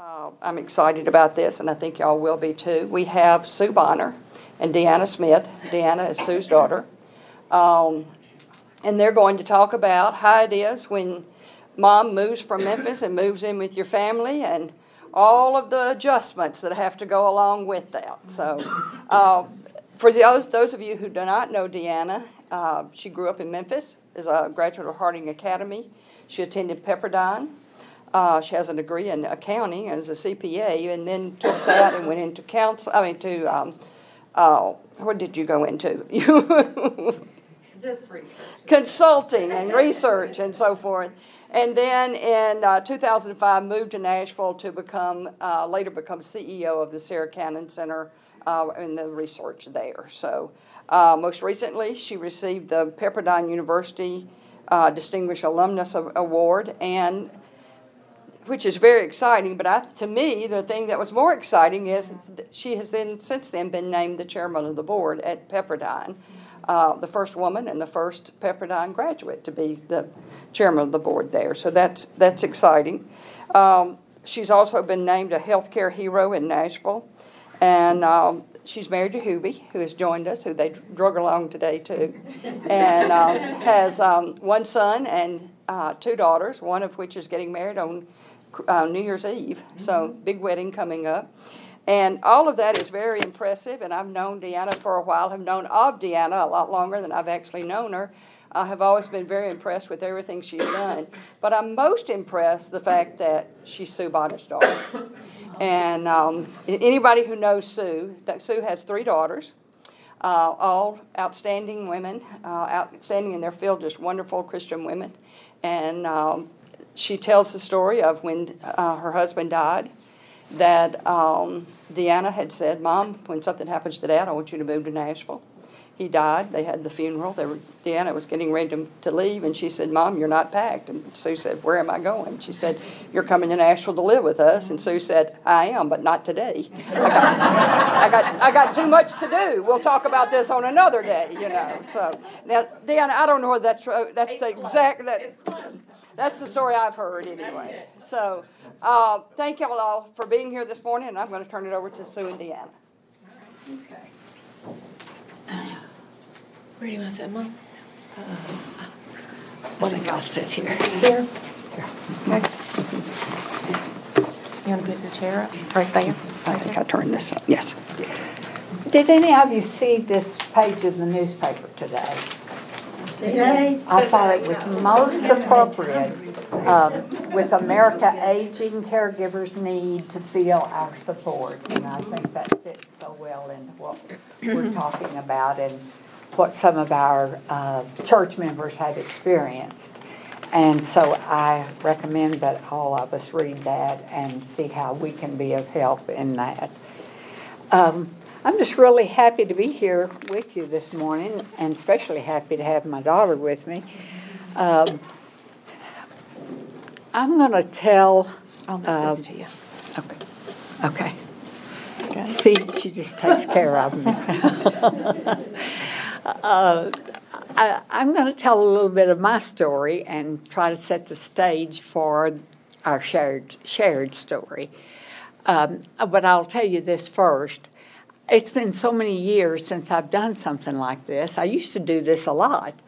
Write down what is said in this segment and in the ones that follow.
Uh, I'm excited about this, and I think y'all will be too. We have Sue Bonner and Deanna Smith. Deanna is Sue's daughter. Um, and they're going to talk about how it is when mom moves from Memphis and moves in with your family and all of the adjustments that have to go along with that. So, uh, for those, those of you who do not know Deanna, uh, she grew up in Memphis, is a graduate of Harding Academy. She attended Pepperdine. Uh, she has a degree in accounting as a CPA, and then took that and went into counsel. I mean, to um, uh, what did you go into? Just research. consulting and research and so forth. And then in uh, 2005, moved to Nashville to become, uh, later become CEO of the Sarah Cannon Center uh, in the research there. So uh, most recently, she received the Pepperdine University uh, Distinguished Alumnus Award, and which is very exciting. But I, to me, the thing that was more exciting is she has then since then been named the chairman of the board at Pepperdine uh, the first woman and the first Pepperdine graduate to be the chairman of the board there. So that's, that's exciting. Um, she's also been named a healthcare hero in Nashville. And um, she's married to Hubie, who has joined us, who they drug along today too, and um, has um, one son and uh, two daughters, one of which is getting married on uh, New Year's Eve. So big wedding coming up. And all of that is very impressive, and I've known Deanna for a while, have known of Deanna a lot longer than I've actually known her. I have always been very impressed with everything she's done. But I'm most impressed the fact that she's Sue Bonner's daughter. And um, anybody who knows Sue, that Sue has three daughters, uh, all outstanding women, uh, outstanding in their field, just wonderful Christian women. And um, she tells the story of when uh, her husband died that um, Deanna had said, Mom, when something happens to Dad, I want you to move to Nashville. He died. They had the funeral. They were, Deanna was getting ready to, to leave, and she said, Mom, you're not packed. And Sue said, Where am I going? She said, You're coming to Nashville to live with us. And Sue said, I am, but not today. I got, I got, I got too much to do. We'll talk about this on another day, you know. So now, Deanna, I don't know whether that's that's the exact that. That's the story I've heard anyway. So, uh, thank y'all all for being here this morning, and I'm going to turn it over to Sue and Deanna. Where do you want to sit, Mom? I think I'll sit here. Here. You want to put your chair up? Right there? I think I turned this up. Yes. Did any of you see this page of the newspaper today? I thought it was most appropriate. Um, With America aging, caregivers need to feel our support. And I think that fits so well into what we're talking about and what some of our uh, church members have experienced. And so I recommend that all of us read that and see how we can be of help in that. Um, I'm just really happy to be here with you this morning, and especially happy to have my daughter with me. Um, I'm going to tell. I'll give um, this to you. Okay. Okay. See, she just takes care of me. uh, I, I'm going to tell a little bit of my story and try to set the stage for our shared shared story. Um, but I'll tell you this first. It's been so many years since I've done something like this. I used to do this a lot,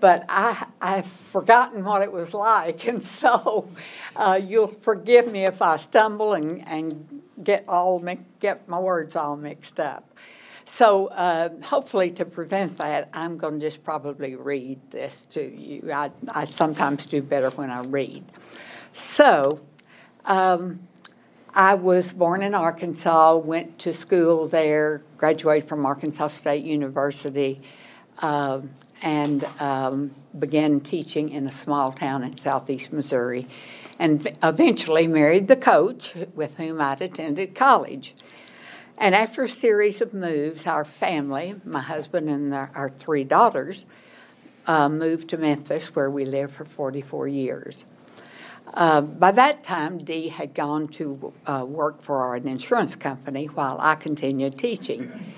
but I, I've forgotten what it was like, and so uh, you'll forgive me if I stumble and, and get all get my words all mixed up. So uh, hopefully, to prevent that, I'm going to just probably read this to you. I, I sometimes do better when I read. So. Um, I was born in Arkansas, went to school there, graduated from Arkansas State University, uh, and um, began teaching in a small town in southeast Missouri, and eventually married the coach with whom I'd attended college. And after a series of moves, our family, my husband and our, our three daughters, uh, moved to Memphis, where we lived for 44 years. Uh, by that time, Dee had gone to uh, work for an insurance company while I continued teaching.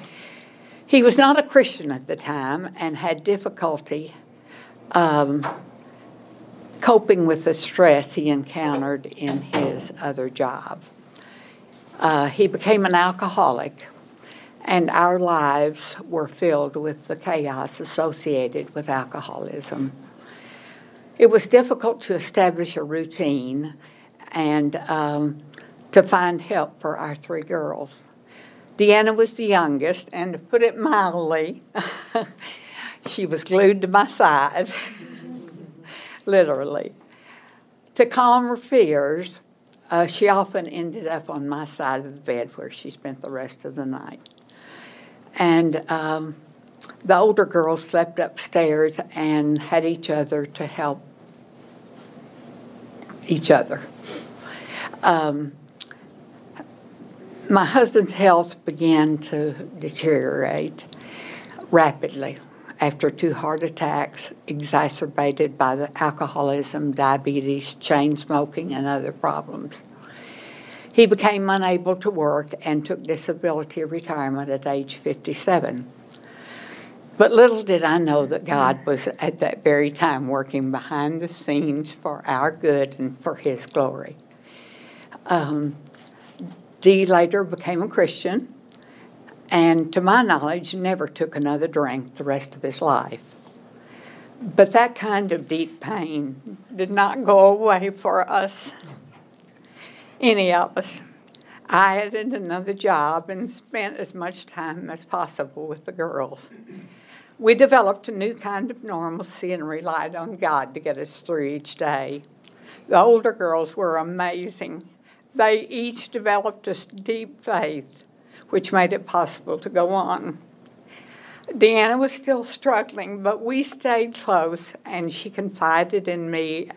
He was not a Christian at the time and had difficulty um, coping with the stress he encountered in his other job. Uh, he became an alcoholic, and our lives were filled with the chaos associated with alcoholism. It was difficult to establish a routine and um, to find help for our three girls. Deanna was the youngest, and to put it mildly, she was glued to my side, literally. To calm her fears, uh, she often ended up on my side of the bed where she spent the rest of the night. And um, the older girls slept upstairs and had each other to help each other. Um, my husband's health began to deteriorate rapidly after two heart attacks exacerbated by the alcoholism, diabetes, chain smoking, and other problems. He became unable to work and took disability retirement at age 57. But little did I know that God was at that very time working behind the scenes for our good and for His glory. Um, Dee later became a Christian, and to my knowledge, never took another drink the rest of his life. But that kind of deep pain did not go away for us, any of us. I added another job and spent as much time as possible with the girls. We developed a new kind of normalcy and relied on God to get us through each day. The older girls were amazing they each developed a deep faith, which made it possible to go on. Deanna was still struggling, but we stayed close, and she confided in me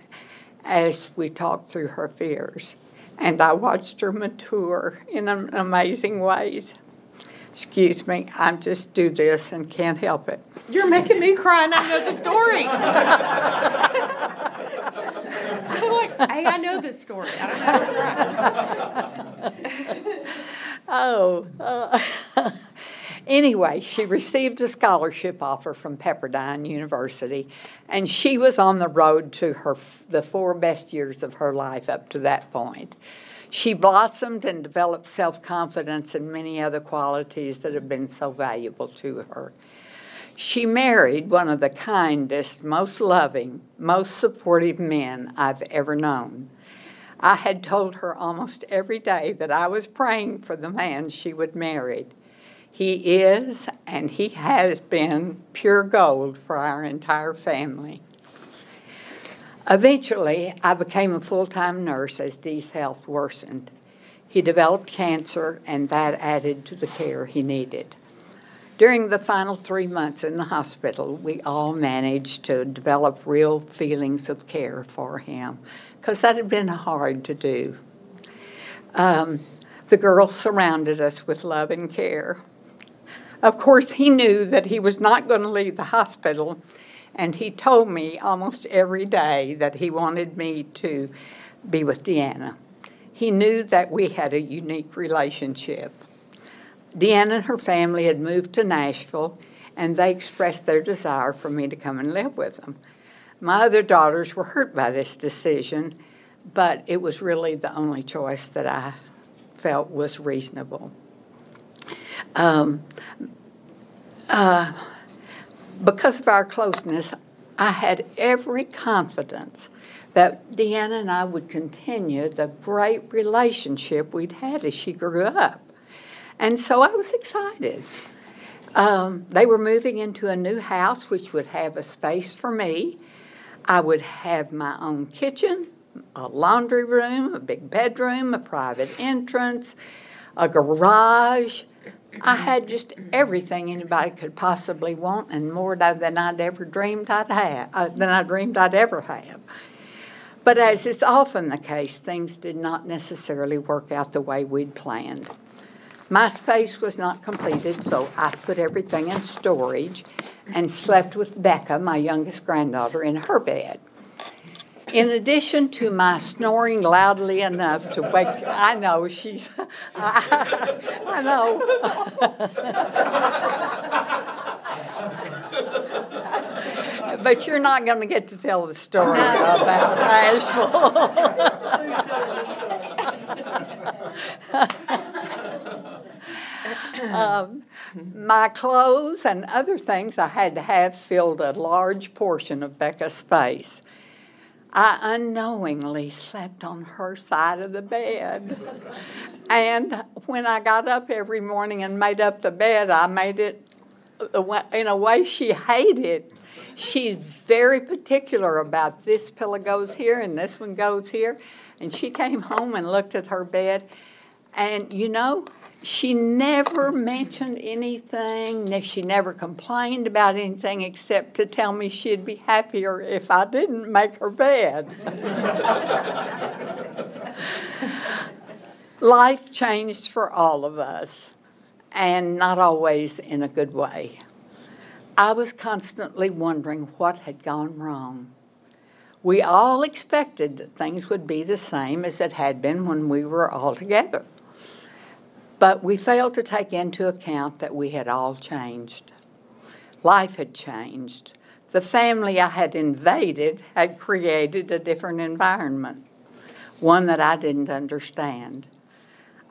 as we talked through her fears. And I watched her mature in amazing ways. Excuse me, I'm just do this and can't help it. You're making me cry, and I know the story. I'm like, hey, I know this story. I don't know. oh. Uh, anyway, she received a scholarship offer from Pepperdine University, and she was on the road to her the four best years of her life up to that point. She blossomed and developed self confidence and many other qualities that have been so valuable to her. She married one of the kindest, most loving, most supportive men I've ever known. I had told her almost every day that I was praying for the man she would marry. He is and he has been pure gold for our entire family. Eventually, I became a full time nurse as Dee's health worsened. He developed cancer, and that added to the care he needed. During the final three months in the hospital, we all managed to develop real feelings of care for him because that had been hard to do. Um, the girls surrounded us with love and care. Of course, he knew that he was not going to leave the hospital, and he told me almost every day that he wanted me to be with Deanna. He knew that we had a unique relationship. Deanna and her family had moved to Nashville, and they expressed their desire for me to come and live with them. My other daughters were hurt by this decision, but it was really the only choice that I felt was reasonable. Um, uh, because of our closeness, I had every confidence that Deanna and I would continue the great relationship we'd had as she grew up. And so I was excited. Um, they were moving into a new house which would have a space for me. I would have my own kitchen, a laundry room, a big bedroom, a private entrance, a garage. I had just everything anybody could possibly want, and more than I'd ever dreamed I'd have, uh, than I dreamed I'd ever have. But as is often the case, things did not necessarily work out the way we'd planned. My space was not completed, so I put everything in storage and slept with Becca, my youngest granddaughter, in her bed. In addition to my snoring loudly enough to wake, I know she's, I, I know. But you're not going to get to tell the story about Asheville. um, my clothes and other things I had to have filled a large portion of Becca's space. I unknowingly slept on her side of the bed. and when I got up every morning and made up the bed, I made it in a way she hated. She's very particular about this pillow goes here and this one goes here. And she came home and looked at her bed. And you know, she never mentioned anything. She never complained about anything except to tell me she'd be happier if I didn't make her bed. Life changed for all of us, and not always in a good way. I was constantly wondering what had gone wrong. We all expected that things would be the same as it had been when we were all together. But we failed to take into account that we had all changed. Life had changed. The family I had invaded had created a different environment, one that I didn't understand.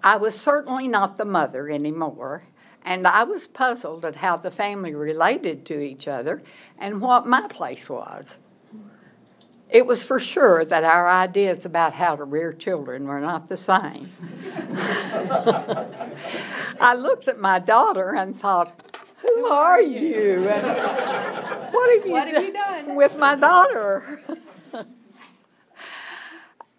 I was certainly not the mother anymore, and I was puzzled at how the family related to each other and what my place was. It was for sure that our ideas about how to rear children were not the same. I looked at my daughter and thought, Who are you? And what have you, what have you done with my daughter?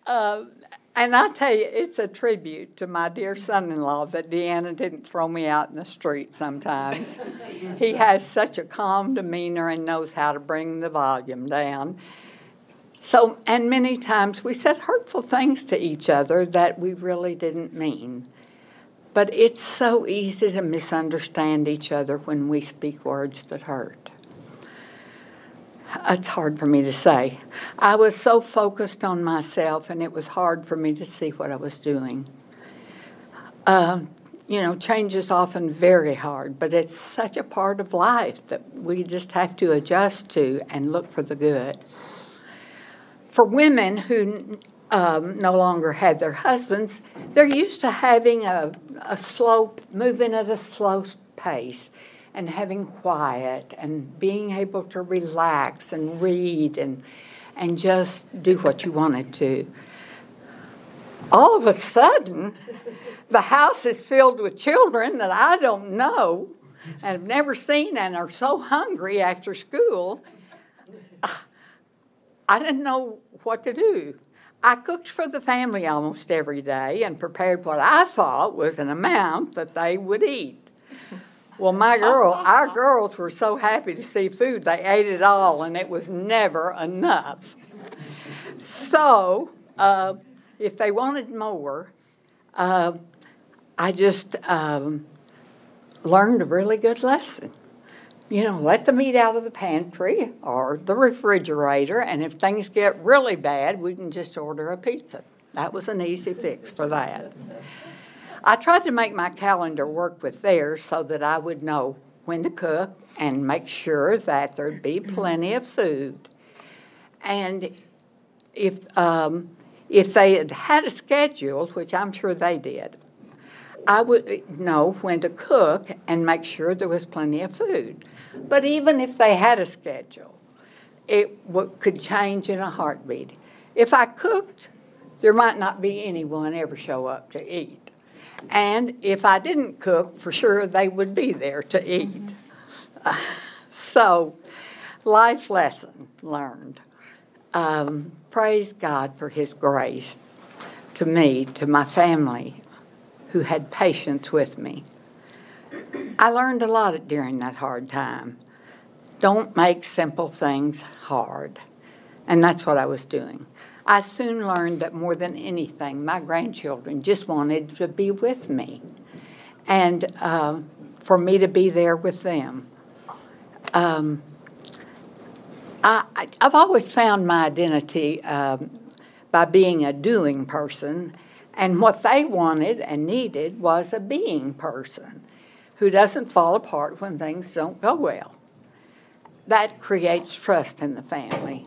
uh, and I tell you, it's a tribute to my dear son in law that Deanna didn't throw me out in the street sometimes. he has such a calm demeanor and knows how to bring the volume down. So, and many times we said hurtful things to each other that we really didn't mean. But it's so easy to misunderstand each other when we speak words that hurt. It's hard for me to say. I was so focused on myself, and it was hard for me to see what I was doing. Uh, you know, change is often very hard, but it's such a part of life that we just have to adjust to and look for the good for women who um, no longer had their husbands, they're used to having a, a slow, moving at a slow pace and having quiet and being able to relax and read and, and just do what you wanted to. All of a sudden, the house is filled with children that I don't know and have never seen and are so hungry after school. I didn't know what to do. I cooked for the family almost every day and prepared what I thought was an amount that they would eat. Well, my girl, our girls were so happy to see food, they ate it all, and it was never enough. So, uh, if they wanted more, uh, I just um, learned a really good lesson you know, let the meat out of the pantry or the refrigerator, and if things get really bad, we can just order a pizza. That was an easy fix for that. I tried to make my calendar work with theirs so that I would know when to cook and make sure that there'd be plenty of food. And if um, if they had had a schedule, which I'm sure they did, I would know when to cook and make sure there was plenty of food. But even if they had a schedule, it w- could change in a heartbeat. If I cooked, there might not be anyone ever show up to eat. And if I didn't cook, for sure they would be there to eat. so, life lesson learned. Um, praise God for His grace to me, to my family, who had patience with me. I learned a lot during that hard time. Don't make simple things hard. And that's what I was doing. I soon learned that more than anything, my grandchildren just wanted to be with me and uh, for me to be there with them. Um, I, have always found my identity um, by being a doing person and what they wanted and needed was a being person who doesn't fall apart when things don't go well. that creates trust in the family.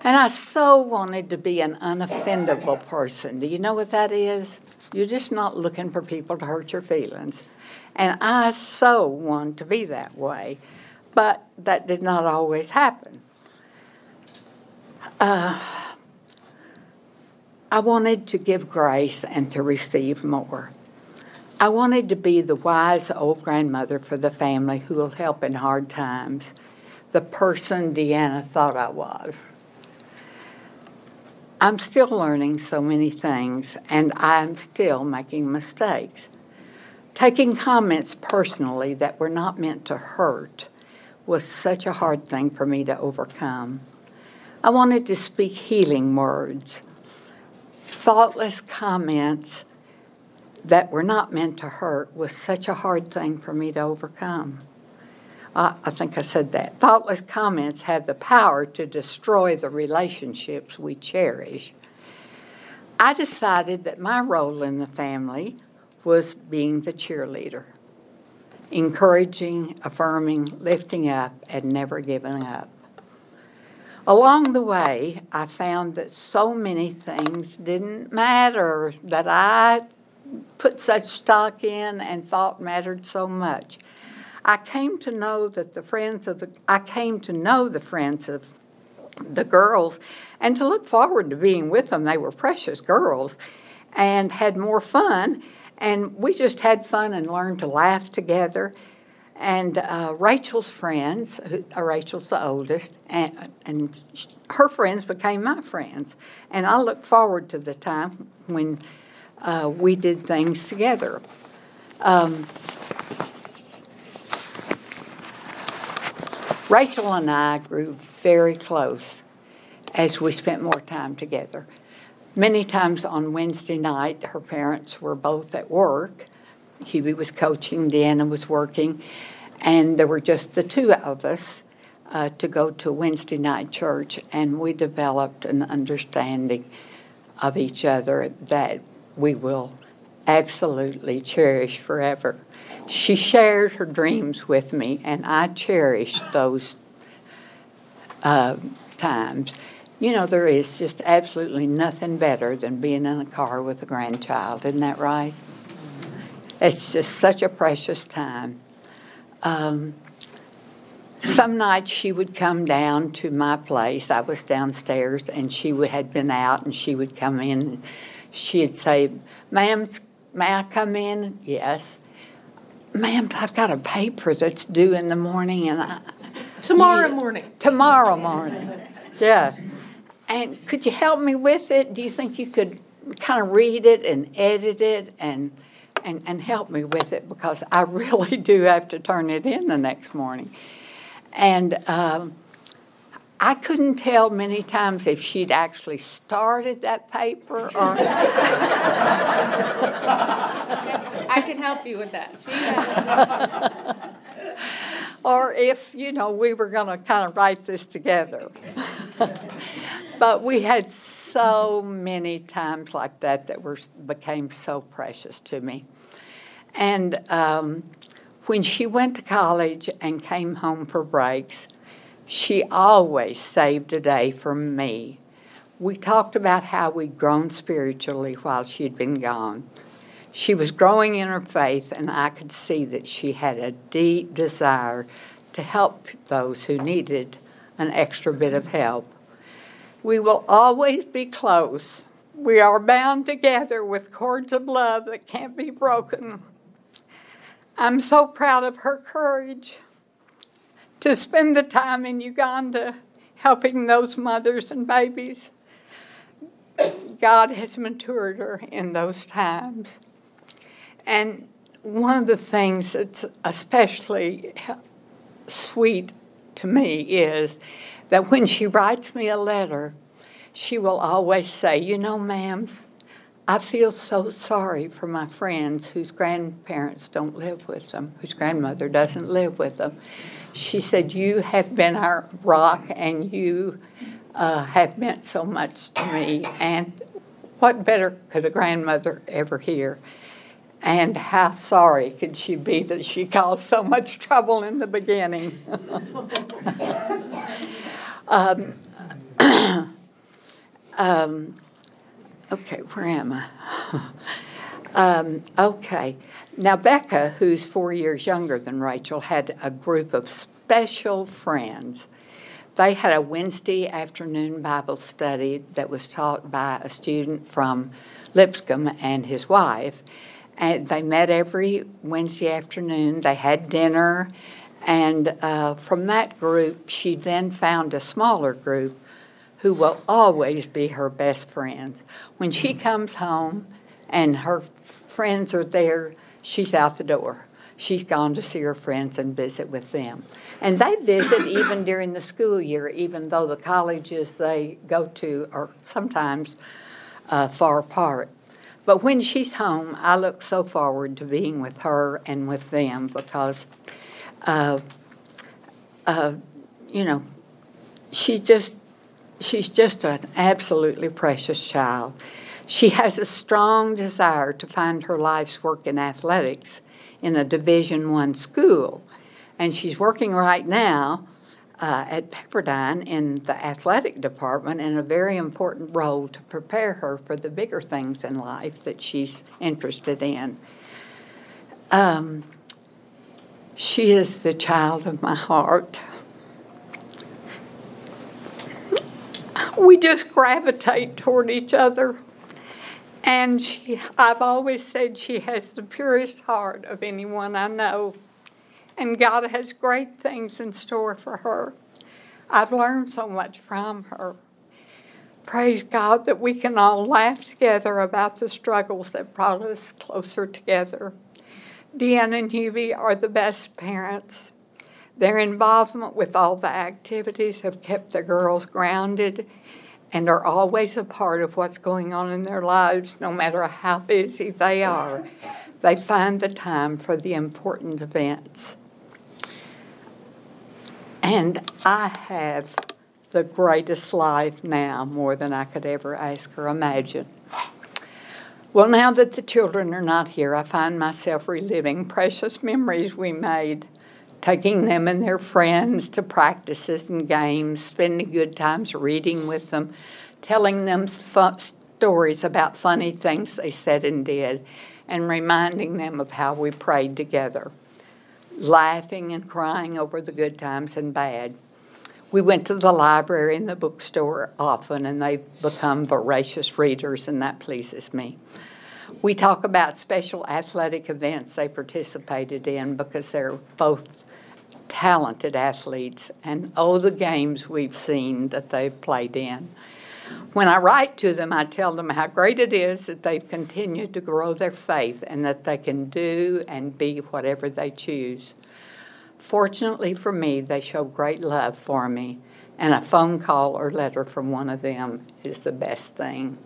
And I so wanted to be an unoffendable person. Do you know what that is? You're just not looking for people to hurt your feelings. And I so want to be that way. But that did not always happen. Uh, I wanted to give grace and to receive more. I wanted to be the wise old grandmother for the family who will help in hard times, the person Deanna thought I was. I'm still learning so many things, and I'm still making mistakes. Taking comments personally that were not meant to hurt was such a hard thing for me to overcome. I wanted to speak healing words, thoughtless comments that were not meant to hurt was such a hard thing for me to overcome. I, I think I said that. Thoughtless comments have the power to destroy the relationships we cherish. I decided that my role in the family was being the cheerleader, encouraging, affirming, lifting up, and never giving up. Along the way, I found that so many things didn't matter that I put such stock in and thought mattered so much. I came to know that the friends of the I came to know the friends of the girls and to look forward to being with them. They were precious girls and had more fun and we just had fun and learned to laugh together. And uh, Rachel's friends, uh, Rachel's the oldest, and, and her friends became my friends. And I look forward to the time when uh, we did things together. Um, Rachel and I grew very close as we spent more time together. Many times on Wednesday night, her parents were both at work. Hubie was coaching, Deanna was working, and there were just the two of us uh, to go to Wednesday night church, and we developed an understanding of each other that we will absolutely cherish forever. She shared her dreams with me, and I cherished those uh, times. You know, there is just absolutely nothing better than being in a car with a grandchild, isn't that right? It's just such a precious time. Um, some nights she would come down to my place. I was downstairs, and she would, had been out, and she would come in. And she'd say, "Ma'am, may I come in?" Yes. Ma'am, I've got a paper that's due in the morning, and I. Tomorrow morning. Tomorrow morning. Yeah. And could you help me with it? Do you think you could kind of read it and edit it and and, and help me with it because I really do have to turn it in the next morning. And um, I couldn't tell many times if she'd actually started that paper or. I can help you with that. or if, you know, we were going to kind of write this together. but we had so many times like that that were became so precious to me. And um, when she went to college and came home for breaks, she always saved a day for me. We talked about how we'd grown spiritually while she'd been gone. She was growing in her faith, and I could see that she had a deep desire to help those who needed an extra bit of help. We will always be close. We are bound together with cords of love that can't be broken. I'm so proud of her courage to spend the time in Uganda helping those mothers and babies. God has matured her in those times. And one of the things that's especially sweet to me is that when she writes me a letter, she will always say, You know, ma'am, I feel so sorry for my friends whose grandparents don't live with them, whose grandmother doesn't live with them. She said, You have been our rock and you uh, have meant so much to me. And what better could a grandmother ever hear? And how sorry could she be that she caused so much trouble in the beginning? um, um, okay, where am I? um, okay, now Becca, who's four years younger than Rachel, had a group of special friends. They had a Wednesday afternoon Bible study that was taught by a student from Lipscomb and his wife. And they met every Wednesday afternoon. They had dinner. And uh, from that group, she then found a smaller group who will always be her best friends. When she comes home and her friends are there, she's out the door. She's gone to see her friends and visit with them. And they visit even during the school year, even though the colleges they go to are sometimes uh, far apart. But when she's home, I look so forward to being with her and with them because, uh, uh, you know, she just she's just an absolutely precious child. She has a strong desire to find her life's work in athletics in a Division One school, and she's working right now uh, at Pepperdine in the athletic department in a very important role to prepare her for the bigger things in life that she's interested in. Um, she is the child of my heart. We just gravitate toward each other. And she, I've always said she has the purest heart of anyone I know and God has great things in store for her. I've learned so much from her. Praise God that we can all laugh together about the struggles that brought us closer together. Deanna and Hubie are the best parents. Their involvement with all the activities have kept the girls grounded and are always a part of what's going on in their lives, no matter how busy they are. They find the time for the important events. And I have the greatest life now, more than I could ever ask or imagine. Well, now that the children are not here, I find myself reliving precious memories we made, taking them and their friends to practices and games, spending good times reading with them, telling them fun stories about funny things they said and did, and reminding them of how we prayed together laughing and crying over the good times and bad. We went to the library and the bookstore often, and they've become voracious readers, and that pleases me. We talk about special athletic events they participated in because they're both talented athletes, and oh, the games we've seen that they've played in. When I write to them, I tell them how great it is that they've continued to grow their faith and that they can do and be whatever they choose. Fortunately for me, they show great love for me, and a phone call or letter from one of them is the best thing.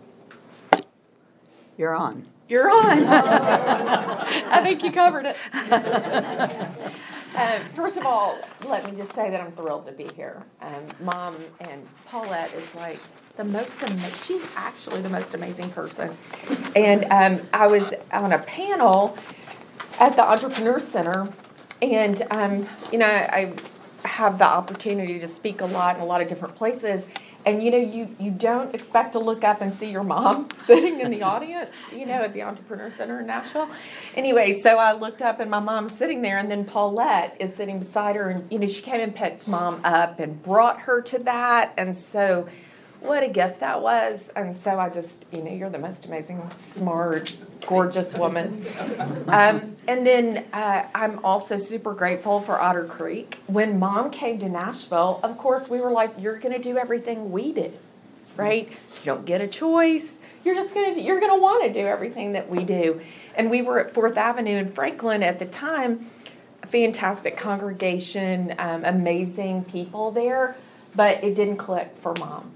You're on. You're on. I think you covered it. Uh, first of all, let me just say that I'm thrilled to be here. Um, Mom and Paulette is like the most amazing, she's actually the most amazing person. And um, I was on a panel at the Entrepreneur Center, and, um, you know, I have the opportunity to speak a lot in a lot of different places. And you know, you, you don't expect to look up and see your mom sitting in the audience, you know, at the Entrepreneur Center in Nashville. Anyway, so I looked up and my mom's sitting there, and then Paulette is sitting beside her, and you know, she came and picked mom up and brought her to that. And so what a gift that was. And so I just, you know, you're the most amazing, smart, gorgeous woman. Um, and then uh, I'm also super grateful for Otter Creek. When mom came to Nashville, of course, we were like, you're going to do everything we do, right? You don't get a choice. You're just going to, you're going to want to do everything that we do. And we were at Fourth Avenue in Franklin at the time, fantastic congregation, um, amazing people there, but it didn't click for mom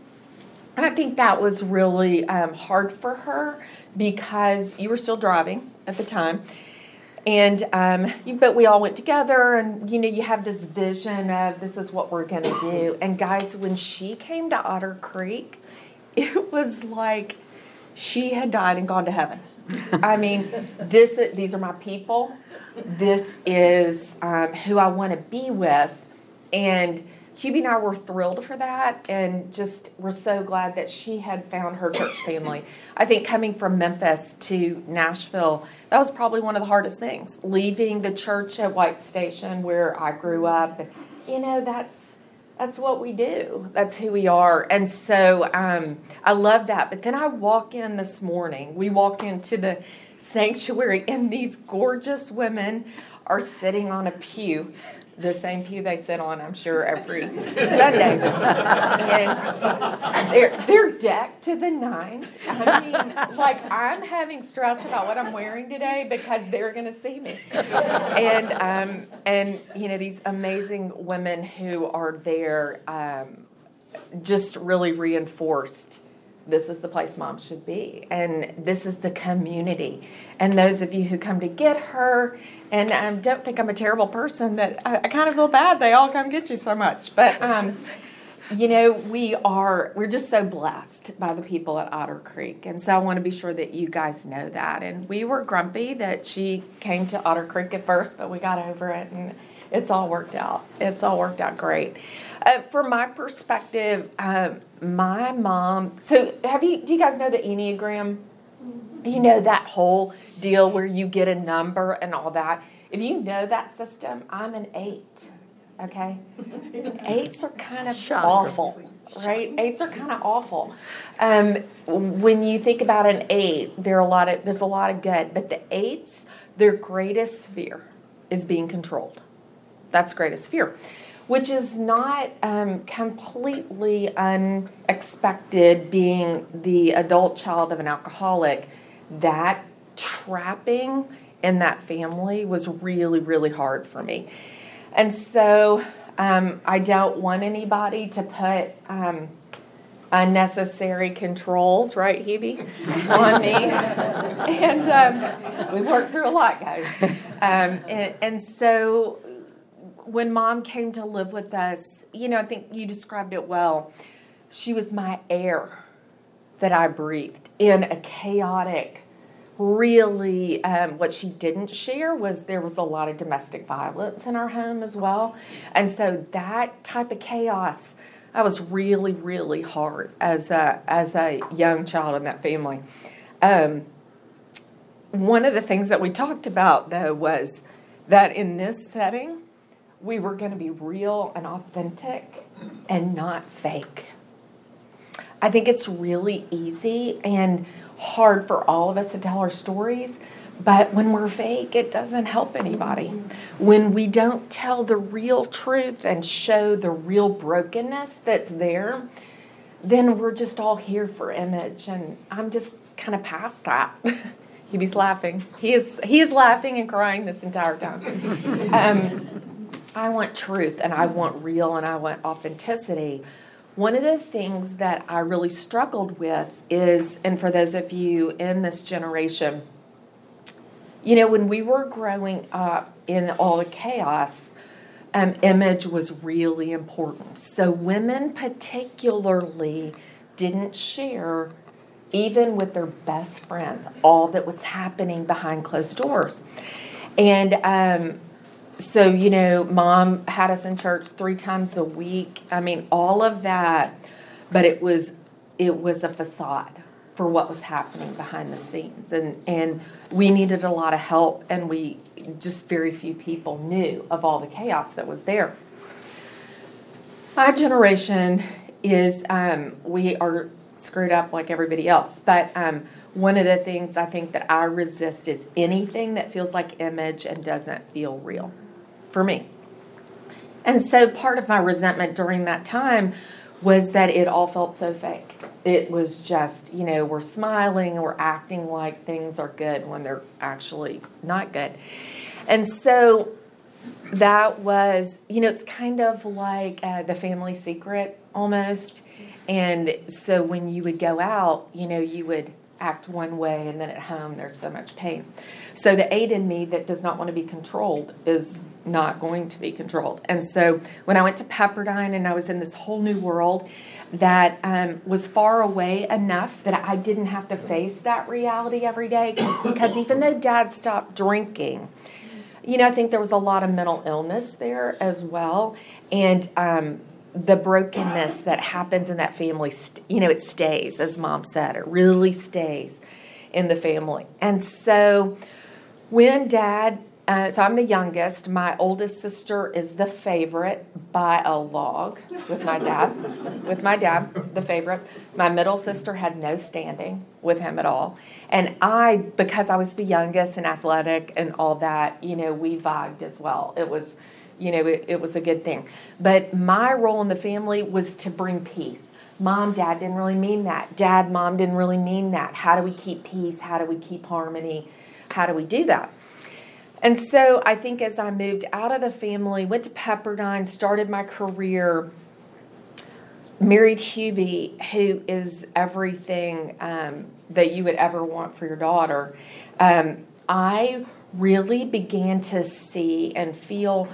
and I think that was really um, hard for her because you were still driving at the time. And um, but we all went together, and you know, you have this vision of this is what we're going to do. And guys, when she came to Otter Creek, it was like she had died and gone to heaven. I mean, this these are my people. This is um, who I want to be with, and Hubie and I were thrilled for that, and just we're so glad that she had found her church family. I think coming from Memphis to Nashville, that was probably one of the hardest things. Leaving the church at White Station where I grew up, you know that's that's what we do. That's who we are. And so um, I love that. But then I walk in this morning. We walk into the sanctuary, and these gorgeous women are sitting on a pew the same pew they sit on, I'm sure, every Sunday. and they're, they're decked to the nines. I mean, like, I'm having stress about what I'm wearing today because they're going to see me. And, um, and, you know, these amazing women who are there um, just really reinforced this is the place mom should be and this is the community and those of you who come to get her and um, don't think i'm a terrible person that I, I, kind of feel bad they all come get you so much but um, you know we are we're just so blessed by the people at otter creek and so i want to be sure that you guys know that and we were grumpy that she came to otter creek at first but we got over it and it's all worked out. It's all worked out great. Uh, from my perspective, uh, my mom. So, have you? Do you guys know the Enneagram? You know that whole deal where you get a number and all that. If you know that system, I'm an eight. Okay, eights are kind of awful, right? Eights are kind of awful. Um, when you think about an eight, there are a lot of there's a lot of good, but the eights, their greatest fear is being controlled that's greatest fear, which is not um, completely unexpected being the adult child of an alcoholic. That trapping in that family was really, really hard for me. And so um, I don't want anybody to put um, unnecessary controls, right, Hubie, on me. and um, we worked through a lot, guys. Um, and, and so when mom came to live with us, you know, I think you described it well. She was my air that I breathed in a chaotic, really, um, what she didn't share was there was a lot of domestic violence in our home as well. And so that type of chaos, that was really, really hard as a, as a young child in that family. Um, one of the things that we talked about, though, was that in this setting, we were going to be real and authentic and not fake. I think it's really easy and hard for all of us to tell our stories, but when we're fake, it doesn't help anybody. When we don't tell the real truth and show the real brokenness that's there, then we're just all here for image. And I'm just kind of past that. He's laughing. He is he is laughing and crying this entire time. Um, I want truth and I want real and I want authenticity. One of the things that I really struggled with is, and for those of you in this generation, you know, when we were growing up in all the chaos, um, image was really important. So women, particularly, didn't share, even with their best friends, all that was happening behind closed doors. And um, so you know mom had us in church three times a week. I mean all of that but it was it was a facade for what was happening behind the scenes. And and we needed a lot of help and we just very few people knew of all the chaos that was there. My generation is um, we are screwed up like everybody else. But um, one of the things i think that i resist is anything that feels like image and doesn't feel real for me. And so part of my resentment during that time was that it all felt so fake. It was just, you know, we're smiling we're acting like things are good when they're actually not good. And so that was, you know, it's kind of like uh, the family secret almost. And so when you would go out, you know, you would act one way and then at home there's so much pain. So the aid in me that does not want to be controlled is not going to be controlled. And so when I went to Pepperdine and I was in this whole new world that um, was far away enough that I didn't have to face that reality every day because even though dad stopped drinking, you know, I think there was a lot of mental illness there as well. And um, the brokenness that happens in that family, st- you know, it stays, as mom said, it really stays in the family. And so when dad, uh, so I'm the youngest, my oldest sister is the favorite by a log with my dad, with my dad, the favorite. My middle sister had no standing with him at all. And I, because I was the youngest and athletic and all that, you know, we vibed as well. It was, you know, it, it was a good thing. But my role in the family was to bring peace. Mom, dad didn't really mean that. Dad, mom didn't really mean that. How do we keep peace? How do we keep harmony? How do we do that? And so I think as I moved out of the family, went to Pepperdine, started my career, married Hubie, who is everything um, that you would ever want for your daughter, um, I really began to see and feel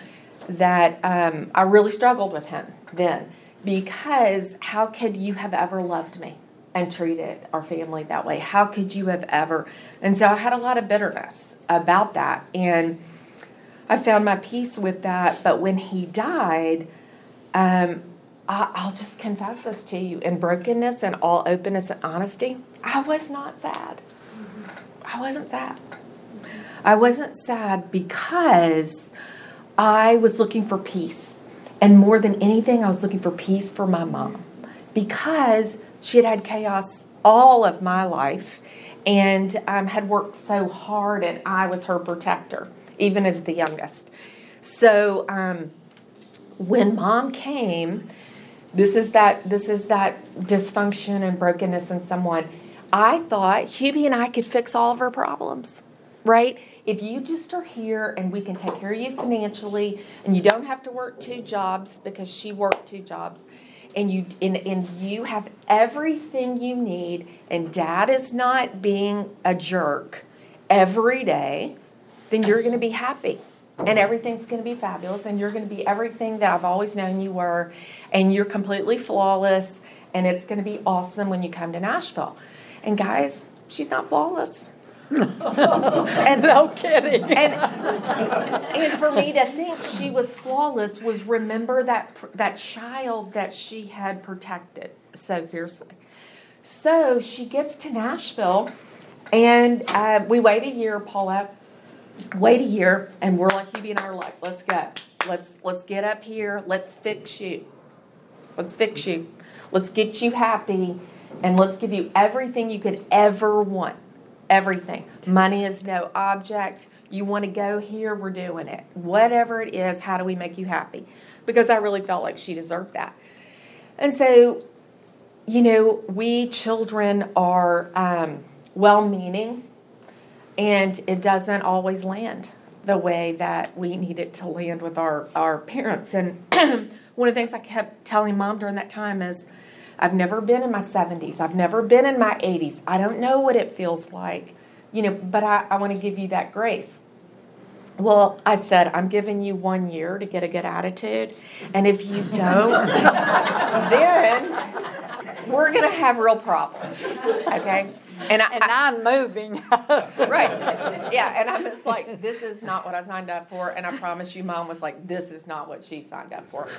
that um, I really struggled with him then because how could you have ever loved me and treated our family that way? How could you have ever? And so I had a lot of bitterness about that. And I found my peace with that. But when he died, um, I, will just confess this to you in brokenness and all openness and honesty, I was not sad. I wasn't sad. I wasn't sad because I was looking for peace. And more than anything, I was looking for peace for my mom because she had had chaos all of my life and um, had worked so hard, and I was her protector, even as the youngest. So um, when mom came, this is that this is that dysfunction and brokenness in someone. I thought Hubie and I could fix all of her problems, right? If you just are here and we can take care of you financially, and you don't have to work two jobs because she worked two jobs, and you and, and you have everything you need, and dad is not being a jerk every day, then you're going to be happy and everything's going to be fabulous and you're going to be everything that I've always known you were and you're completely flawless and it's going to be awesome when you come to Nashville. And guys, she's not flawless. and no kidding. And, and for me to think she was flawless was remember that that child that she had protected so fiercely. So she gets to Nashville, and uh, we wait a year, Paulette. Wait a year, and we're like Hubie and I are like, let's go. Let's let's get up here. Let's fix you. Let's fix you. Let's get you happy, and let's give you everything you could ever want everything. Money is no object. You want to go here, we're doing it. Whatever it is, how do we make you happy? Because I really felt like she deserved that. And so, you know, we children are um, well meaning, and it doesn't always land the way that we need it to land with our, our parents. And one of the things I kept telling mom during that time is, I've never been in my 70s. I've never been in my 80s. I don't know what it feels like, you know, but I, I want to give you that grace. Well, I said, I'm giving you one year to get a good attitude. And if you don't, then we're going to have real problems. Okay? And, I, and I'm moving. right. Yeah. And I'm just like, this is not what I signed up for. And I promise you, mom was like, this is not what she signed up for.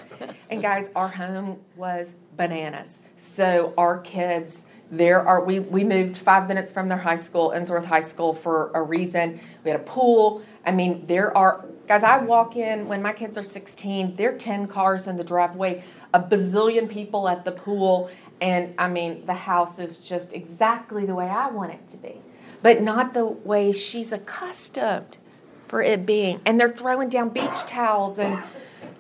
And guys, our home was bananas. So our kids, there are we we moved five minutes from their high school, Ensworth High School, for a reason. We had a pool. I mean, there are guys. I walk in when my kids are 16. There are 10 cars in the driveway, a bazillion people at the pool, and I mean, the house is just exactly the way I want it to be, but not the way she's accustomed for it being. And they're throwing down beach towels and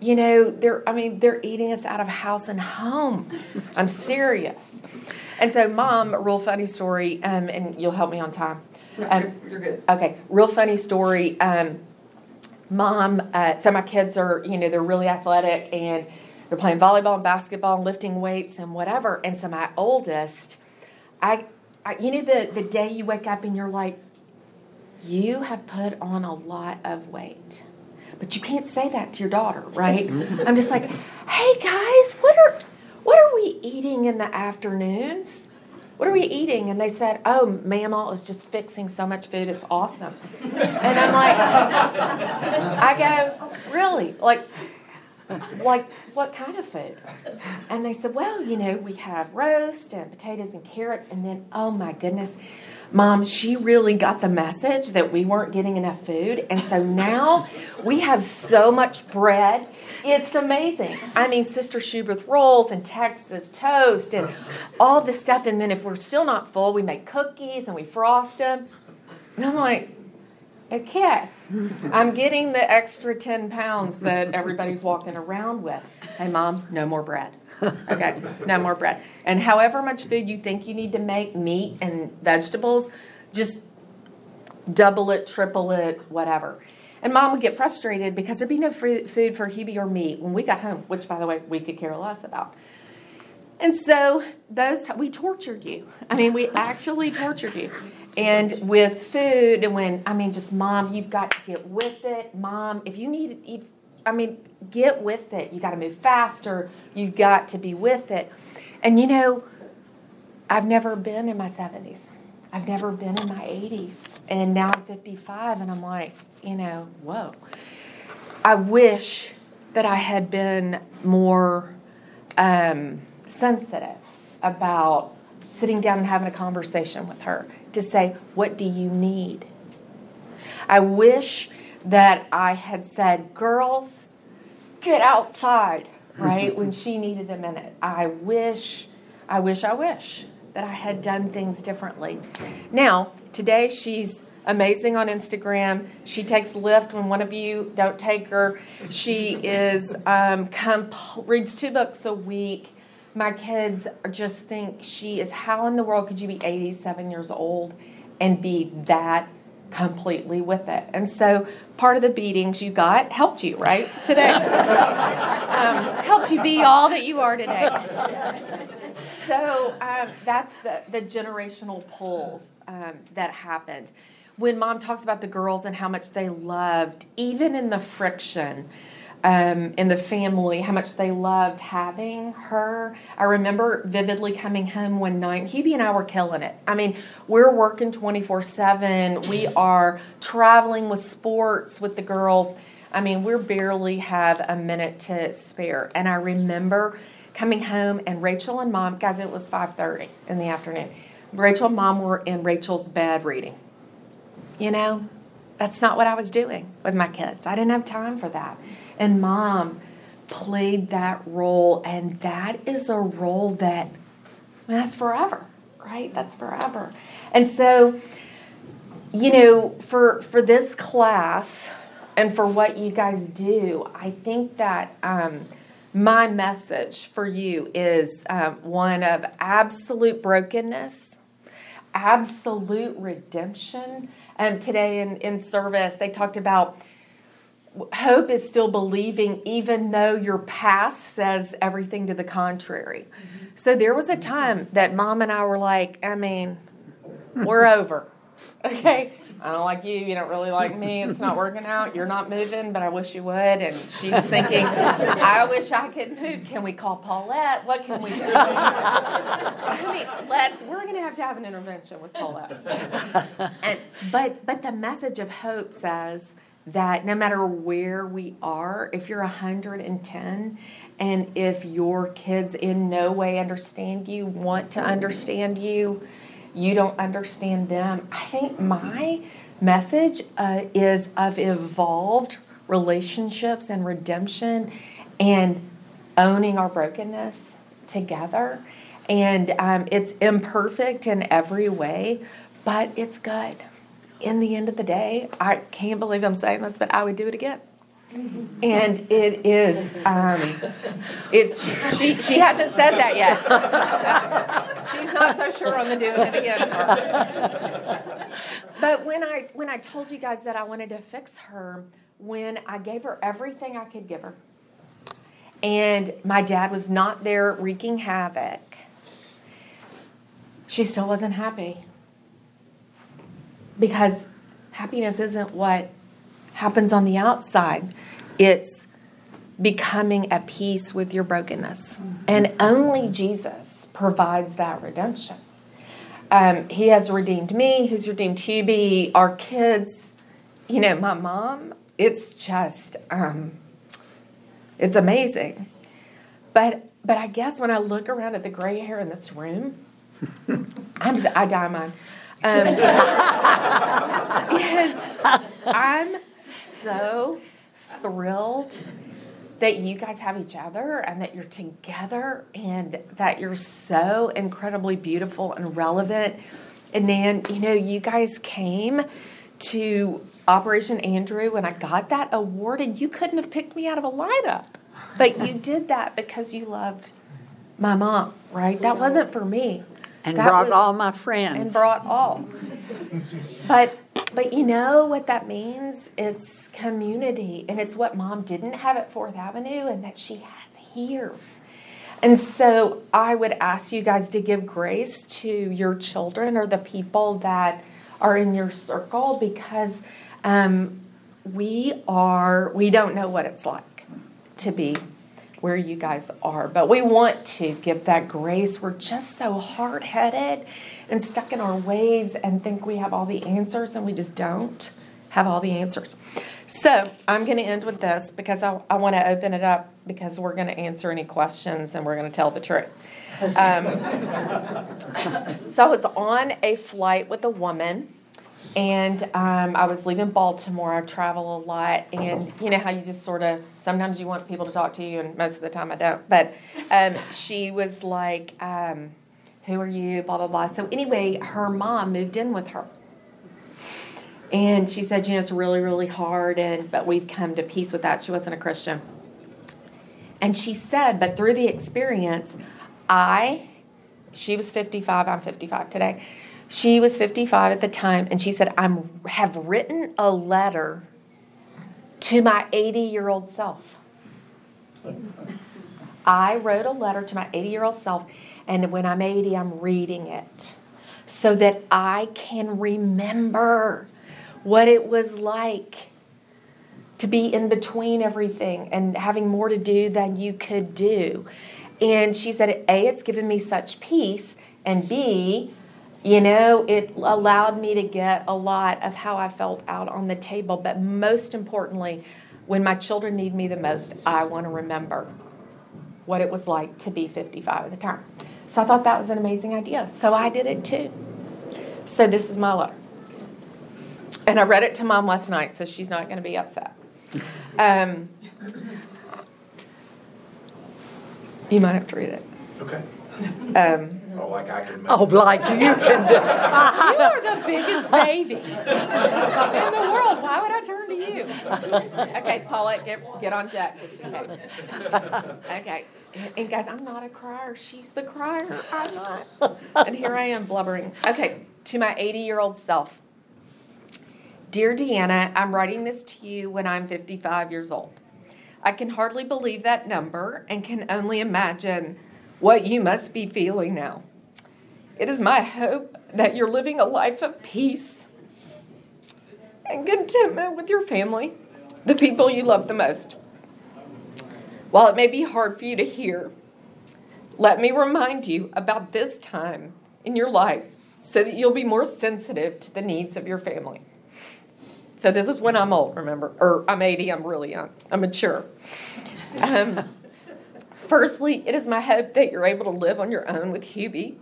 you know, they're I mean, they're eating us out of house and home. I'm serious. And so mom, real funny story, um, and you'll help me on time. Um, you're, you're, good. Okay, real funny story. Um, mom, uh, so my kids are, you know, they're really athletic and they're playing volleyball and basketball and lifting weights and whatever. And so my oldest, I I, you know, the, the day you wake up and you're like, you have put on a lot of weight. But you can't say that to your daughter, right? Mm-hmm. I'm just like, hey guys, what are what are we eating in the afternoons? What are we eating? And they said, oh, Mama is just fixing so much food. It's awesome. And I'm like, I go, really? Like, like what kind of food? And they said, well, you know, we have roast and potatoes and carrots. And then, oh my goodness, mom, she really got the message that we weren't getting enough food. And so now we have so much bread. It's amazing. I mean, Sister Schubert rolls and Texas toast and all this stuff. And then if we're still not full, we make cookies and we frost them. And I'm like, okay, I'm getting the extra 10 pounds that everybody's walking around with. Hey, mom, no more bread. Okay, no more bread. And however much food you think you need to make, meat and vegetables, just double it, triple it, whatever. And mom would get frustrated because there'd be no food for Hubie or me when we got home, which, by the way, we could care less about. And so those we tortured you. I mean, we actually tortured you. And with food, and when I mean, just mom, you've got to get with it. Mom, if you need, if, I mean, get with it. You got to move faster. You've got to be with it. And you know, I've never been in my 70s. I've never been in my 80s. And now I'm 55, and I'm like, you know, whoa. I wish that I had been more um, sensitive about sitting down and having a conversation with her to say, What do you need? I wish that I had said, Girls, get outside, right? when she needed a minute. I wish, I wish, I wish that I had done things differently. Now, today she's amazing on Instagram. She takes Lyft when one of you don't take her. She is um, comp- reads two books a week my kids just think she is how in the world could you be 87 years old and be that completely with it. And so part of the beatings you got helped you right? Today. Um, helped you be all that you are today. So um, that's the, the generational pulls um, that happened. When mom talks about the girls and how much they loved even in the friction um, in the family, how much they loved having her. I remember vividly coming home one night. Hubie and I were killing it. I mean, we're working 24 7. We are traveling with sports with the girls. I mean, we barely have a minute to spare. And I remember coming home and Rachel and mom, guys, it was 5:30 in the afternoon. Rachel and mom were in Rachel's bed reading. You know, that's not what I was doing with my kids. I didn't have time for that. And mom played that role, and that is a role that that's forever, right? That's forever. And so, you know, for for this class and for what you guys do, I think that um, my message for you is um, one of absolute brokenness, absolute redemption. And um, today in, in service, they talked about hope is still believing even though your past says everything to the contrary. Mm-hmm. So there was a time that mom and I were like, I mean, we're over. Okay? I don't like you. You don't really like me. It's not working out. You're not moving, but I wish you would. And she's thinking, I wish I could move. Can we call Paulette? What can we do? I mean, let's. We're going to have to have an intervention with Paulette. And but but the message of hope says that no matter where we are, if you're 110 and if your kids in no way understand you, want to understand you, you don't understand them, I think my message uh, is of evolved relationships and redemption and owning our brokenness together. And um, it's imperfect in every way, but it's good in the end of the day, I can't believe I'm saying this, but I would do it again. And it is, um, it's she. She hasn't said that yet. She's not so sure on the doing it again. But when I when I told you guys that I wanted to fix her, when I gave her everything I could give her, and my dad was not there wreaking havoc, she still wasn't happy. Because happiness isn't what happens on the outside, it's becoming at peace with your brokenness. And only Jesus provides that redemption. Um, he has redeemed me, He's redeemed Hubie, our kids, you know, my mom. It's just, um, it's amazing. But but I guess when I look around at the gray hair in this room, I'm I dye mine. Um, because I'm so thrilled that you guys have each other and that you're together and that you're so incredibly beautiful and relevant. And then, you know, you guys came to Operation Andrew when I got that award, and you couldn't have picked me out of a lineup. But you did that because you loved my mom, right? That wasn't for me. And That brought was- all my friends. and brought all. But but you know what that means? It's community, and it's what mom didn't have at Fourth Avenue, and that she has here. And so I would ask you guys to give grace to your children or the people that are in your circle because um, we are we don't know what it's like to be where you guys are, but we want to give that grace. We're just so hard headed and stuck in our ways and think we have all the answers, and we just don't have all the answers. So I'm going to end with this because I, I want to open it up because we're going to answer any questions and we're going to tell the truth. Um, so I was on a flight with a woman and um, I was leaving Baltimore. I travel a lot, and you know how you just sort of sometimes you want people to talk to you, and most of the time I don't. But um, she was like, um, "Who are you?" Blah blah blah. So anyway, her mom moved in with her, and she said, "You know, it's really really hard, and but we've come to peace with that." She wasn't a Christian, and she said, "But through the experience, I." She was 55, I'm 55 today. She was 55 at the time, and she said, I have written a letter to my 80 year old self. I wrote a letter to my 80 year old self, and when I'm 80, I'm reading it so that I can remember what it was like to be in between everything and having more to do than you could do. And she said, A, it's given me such peace, and B, you know, it allowed me to get a lot of how I felt out on the table. But most importantly, when my children need me the most, I want to remember what it was like to be 55 at the time. So I thought that was an amazing idea. So I did it too. So this is my letter. And I read it to mom last night, so she's not going to be upset. Um, you might have to read it. Okay. Um, Oh, like I can. Oh, like you can do. You are the biggest baby in the world. Why would I turn to you? Okay, Paulette, get, get on deck just in case. Okay. And guys, I'm not a crier. She's the crier. I'm not. And here I am blubbering. Okay, to my 80 year old self. Dear Deanna, I'm writing this to you when I'm 55 years old. I can hardly believe that number and can only imagine what you must be feeling now. It is my hope that you're living a life of peace and contentment with your family, the people you love the most. While it may be hard for you to hear, let me remind you about this time in your life so that you'll be more sensitive to the needs of your family. So, this is when I'm old, remember? Or I'm 80, I'm really young, I'm mature. Um, firstly, it is my hope that you're able to live on your own with Hubie.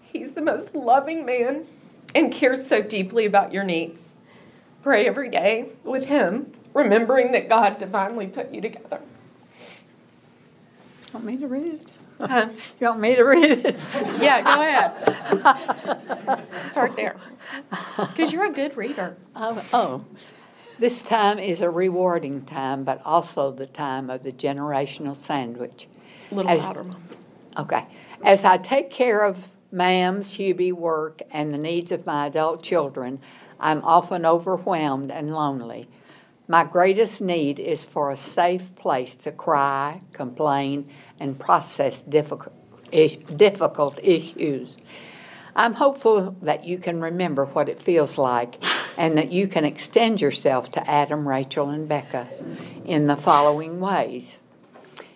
He's the most loving man and cares so deeply about your needs. Pray every day with him, remembering that God divinely put you together. Want me to read it? Huh? You want me to read it? Yeah, go ahead. Start there. Because you're a good reader. Oh, oh. This time is a rewarding time, but also the time of the generational sandwich. A little As- louder, Mom. Okay. As I take care of Mam's Hubie work and the needs of my adult children, I'm often overwhelmed and lonely. My greatest need is for a safe place to cry, complain, and process difficult, is- difficult issues. I'm hopeful that you can remember what it feels like and that you can extend yourself to Adam, Rachel, and Becca in the following ways.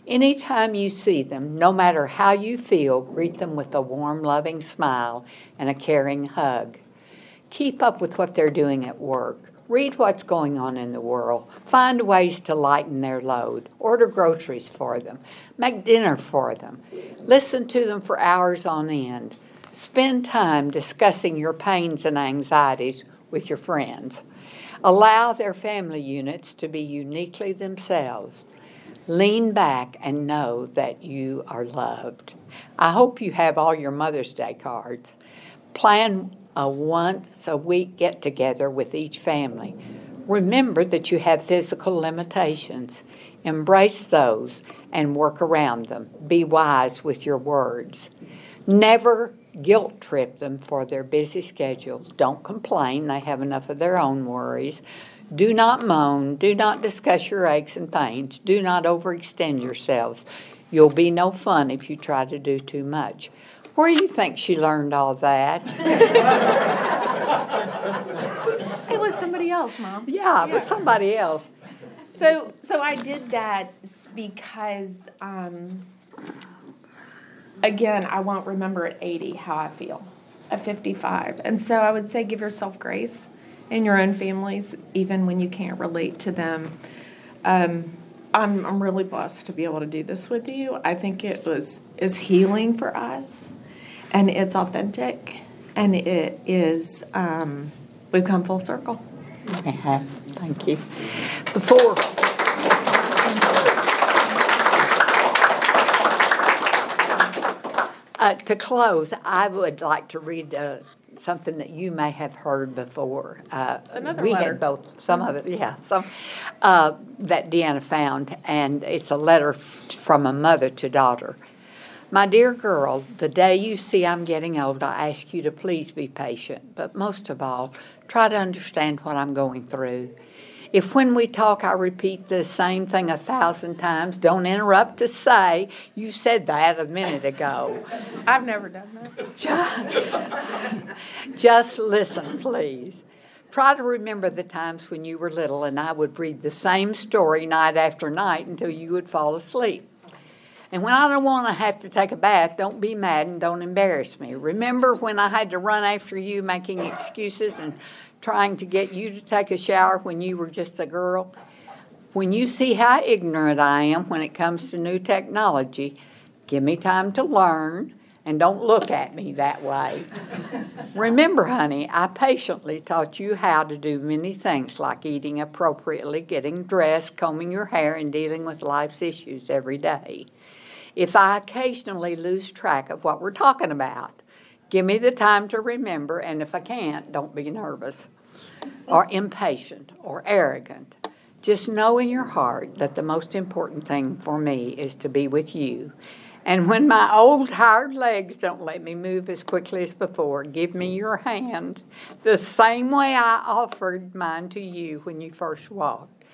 Anytime you see them, no matter how you feel, greet them with a warm, loving smile and a caring hug. Keep up with what they're doing at work. Read what's going on in the world. Find ways to lighten their load. Order groceries for them. Make dinner for them. Listen to them for hours on end. Spend time discussing your pains and anxieties with your friends. Allow their family units to be uniquely themselves. Lean back and know that you are loved. I hope you have all your Mother's Day cards. Plan a once a week get together with each family. Remember that you have physical limitations. Embrace those and work around them. Be wise with your words. Never guilt trip them for their busy schedules. Don't complain, they have enough of their own worries. Do not moan. Do not discuss your aches and pains. Do not overextend yourselves. You'll be no fun if you try to do too much. Where do you think she learned all that? It was somebody else, Mom. Yeah, but somebody else. So, so I did that because, um, again, I won't remember at 80 how I feel at 55. And so I would say give yourself grace in your own families, even when you can't relate to them. Um, I'm, I'm really blessed to be able to do this with you. I think it was is healing for us, and it's authentic, and it is um, we've come full circle. Uh-huh. Thank you. Before. Uh, to close, I would like to read uh, something that you may have heard before. Uh, Another we letter. had both, some of it, yeah, some uh, that Deanna found, and it's a letter f- from a mother to daughter. My dear girl, the day you see I'm getting old, I ask you to please be patient, but most of all, try to understand what I'm going through. If when we talk I repeat the same thing a thousand times, don't interrupt to say, you said that a minute ago. I've never done that. Just just listen, please. Try to remember the times when you were little and I would read the same story night after night until you would fall asleep. And when I don't want to have to take a bath, don't be mad and don't embarrass me. Remember when I had to run after you making excuses and trying to get you to take a shower when you were just a girl? When you see how ignorant I am when it comes to new technology, give me time to learn and don't look at me that way. Remember, honey, I patiently taught you how to do many things like eating appropriately, getting dressed, combing your hair, and dealing with life's issues every day. If I occasionally lose track of what we're talking about, give me the time to remember, and if I can't, don't be nervous or impatient or arrogant. Just know in your heart that the most important thing for me is to be with you. And when my old tired legs don't let me move as quickly as before, give me your hand the same way I offered mine to you when you first walked.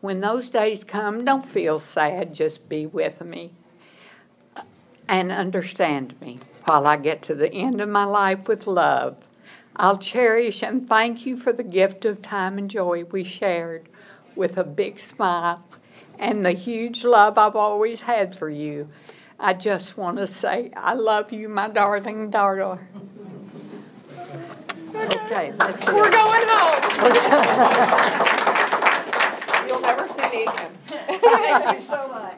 When those days come, don't feel sad, just be with me and understand me while I get to the end of my life with love. I'll cherish and thank you for the gift of time and joy we shared with a big smile and the huge love I've always had for you. I just want to say, I love you, my darling daughter. Okay, that's it. We're going home. You'll never see me again. Thank you so much.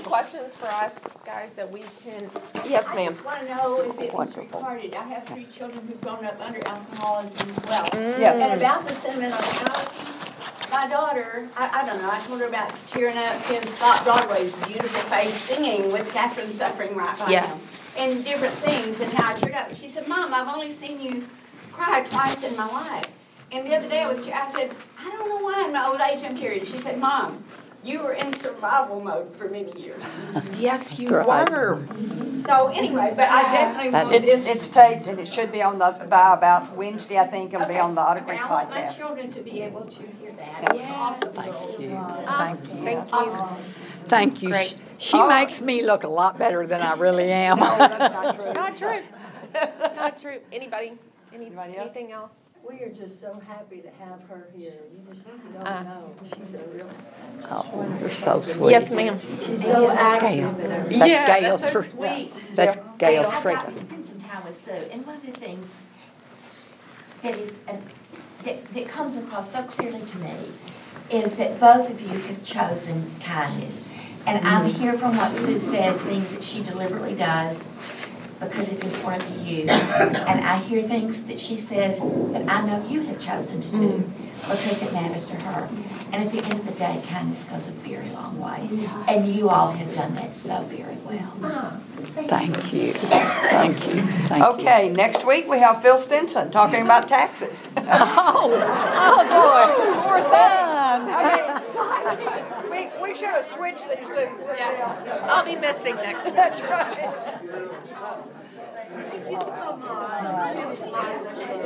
Any questions for us, guys, that we can? Yes, I ma'am. just want to know if it was Wonderful. recorded. I have three children who've grown up under alcoholism as well. Mm. Yes. And about the sentimentality, my daughter, I, I don't know, I told her about tearing up, seeing Scott Broadway's beautiful face singing with Catherine suffering right by him. And different things and how I teared up. She said, Mom, I've only seen you cry twice in my life. And the other day I was, I said, I don't know why in my old age I'm teary. She said, Mom, you were in survival mode for many years. Yes, you Right. were. So anyway, but I definitely That- want It's, this. it's taped and it should be on the, by about Wednesday, I think, it'll be on the Otter And Creek I want my children to be able to hear that. It's awesome. Thank you. Thank you. Thank you. Awesome. Thank you. Great. She All right. makes me look a lot better than I really am. No, that's not true. Not true. Not true. Anybody? Any, Anybody else? anything else? We are just so happy to have her here. You just, you Uh. don't know. She's a real, Oh, you're so sweet. Yes, ma'am. she's so active and everything. That's Yeah, Gail that's so Fr- sweet. That's Gail I got to Strickland. spend some time with Sue, and one of the things that is, uh, that, that comes across so clearly to me is that both of you have chosen kindness. And I hear from what Sue says, things that she deliberately does because it's important to you. And I hear things that she says that I know you have chosen to do because it matters to her. And at the end of the day, kindness goes a very long way. And you all have done that so very well. Ah, Thank you. Thank you. Thank you. Okay, next week we have Phil Stinson talking about taxes. Oh, oh boy. Poor thing. I mean, we, we should have switched these two. Yeah. I'll be missing next week. That's right. Thank you so much.